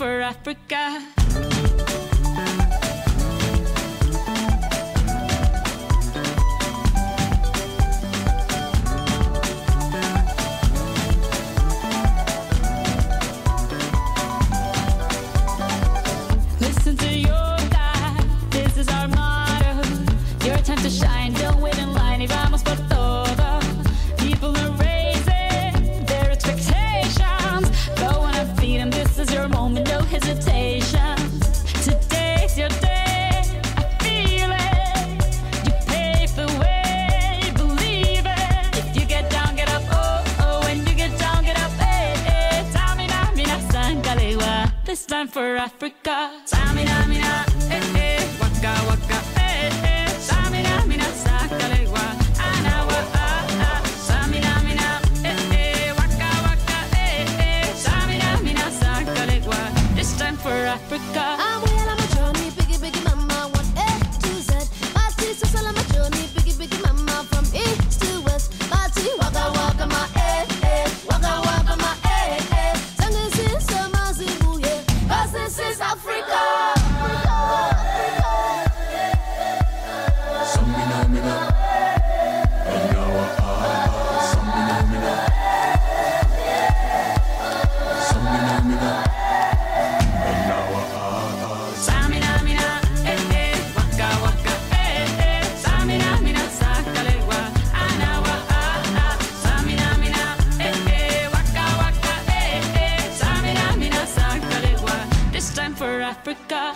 for Africa. Time for Africa. Tamina, mina, eh, eh. Waka, waka,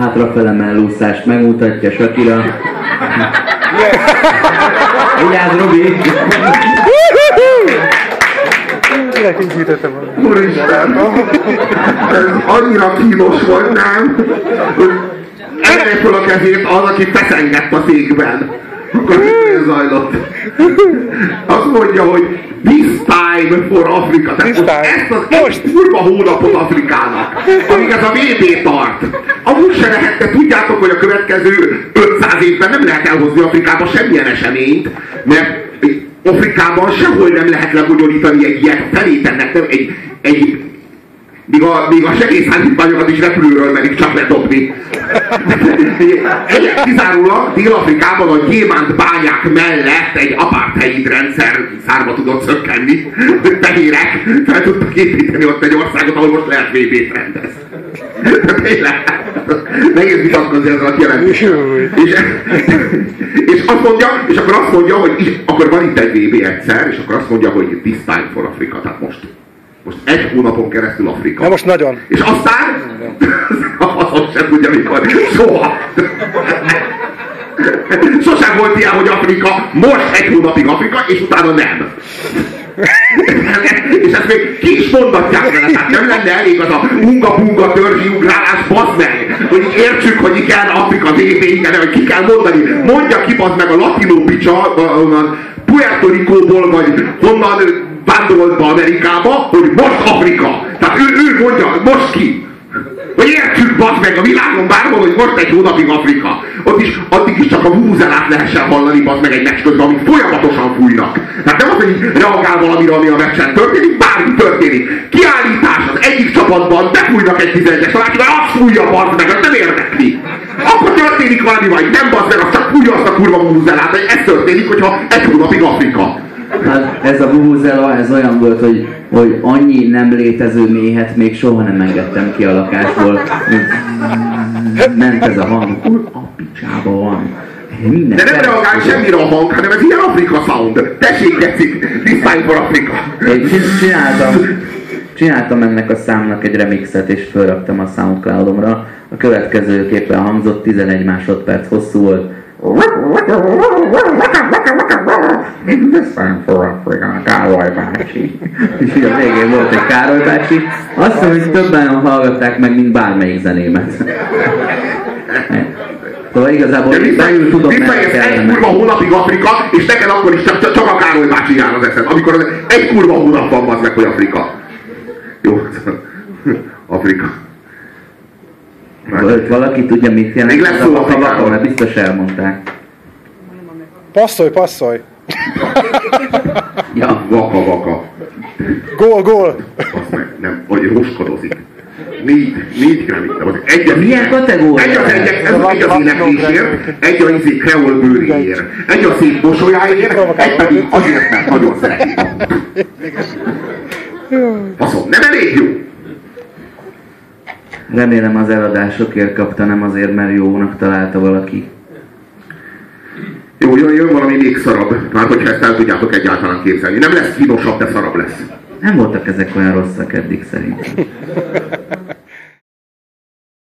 Hátrafele mellúszást megmutatja Sakira. Vigyázz, Robi! Így volna. Úristen, ez annyira kínos volt, nem? Hogy emelje fel a kezét az, aki feszengett a székben. Mi zajlott? Azt mondja, hogy this time for Africa. Tehát most time. ezt az Most. kurva hónapot Afrikának, amíg ez a VB tart. Amúgy se lehetne, tudjátok, hogy a következő 500 évben nem lehet elhozni Afrikába semmilyen eseményt, mert Afrikában sehol nem lehet lebonyolítani egy ilyet, felét ennek nem egy, egy még a, még a segélyszállítványokat is repülőről merik csak ledobni. Kizárólag Dél-Afrikában a gyémánt bányák mellett egy apartheid rendszer szárba tudott szökkenni. Tehérek fel tudtak építeni ott egy országot, ahol most lehet VB-t rendez. Tényleg. Nehéz vitatkozni ezzel a kijelentéssel. És, és azt mondja, és akkor azt mondja, hogy akkor van itt egy VB egyszer, és akkor azt mondja, hogy this time for Africa, tehát most. Most egy hónapon keresztül Afrika. Na most nagyon. És aztán a faszom sem tudja mikor. Soha. Sosem volt ilyen, hogy Afrika, most egy hónapig Afrika, és utána nem. és ezt még ki is mondatják vele, tehát nem lenne elég az a unga-bunga törzsi ugrálás, bazd meg, hogy értsük, hogy igen, Afrika VB, igen, hogy ki kell mondani. Mondja ki, bazd meg a latinó picsa, Puerto Ricóból, vagy honnan vándorolt be Amerikába, hogy most Afrika. Tehát ő, ő mondja, most ki. Hogy értsük, bazd meg a világon bárhol, hogy most egy hónapig Afrika. Ott is, addig is csak a vúzelát lehessen hallani, bazd meg egy meccs közben, amik folyamatosan fújnak. Tehát nem az, hogy reagál valamire, ami a meccsen történik, bármi történik. Kiállítás az egyik csapatban, befújnak egy 11-es tanács, mert azt fújja, bazd meg, az nem érdekli. Akkor történik valami, vagy nem, bazd meg, az csak fújja azt a kurva muzelát, hogy ez történik, hogyha egy hónapig Afrika. Hát ez a bubuzela, ez olyan volt, hogy, hogy annyi nem létező méhet még soha nem engedtem ki a lakásból. Ment ez a hang, kurva a picsába van. Minden De nem reagál semmire a hang, hanem ez ilyen Afrika sound. Tessék, tetszik, this time for. Én csin- csináltam, csináltam ennek a számnak egy remixet, és felraktam a Soundcloudomra. A következőképpen hangzott, 11 másodperc hosszú volt. Time for Africa, Károly bácsi. És így a végén volt egy Károly bácsi. Azt hiszem, hogy többen hallgatták meg, mint bármelyik zenémet. Szóval igazából belül tudom, merre egy kurva hónapig Afrika, és neked akkor is csak, csak a Károly bácsi jár az eszed. Amikor az egy kurva hónap van, bazd meg, hogy Afrika. Jó, Afrika. Val- Valaki tudja, mit jelent Még lesz a vaka, mert biztos elmondták. Passzolj, passzolj! Ja, Vaka, vaka. Gól, gól! Azt meg, nem, vagy roskadozik. Négy, négy az egy az Milyen kategória? Egy az egyek, ez egy az éneklésért, egy az izé kreol bőréért, egy a szép mosolyáért, egy pedig azért, mert nagyon szereti. Faszom, nem elég jó? Remélem az eladásokért kapta, nem azért, mert jónak találta valaki. Jó, jön, jön valami még szarabb, már hogyha ezt el tudjátok egyáltalán képzelni. Nem lesz kínosabb, de szarabb lesz. Nem voltak ezek olyan rosszak eddig szerintem.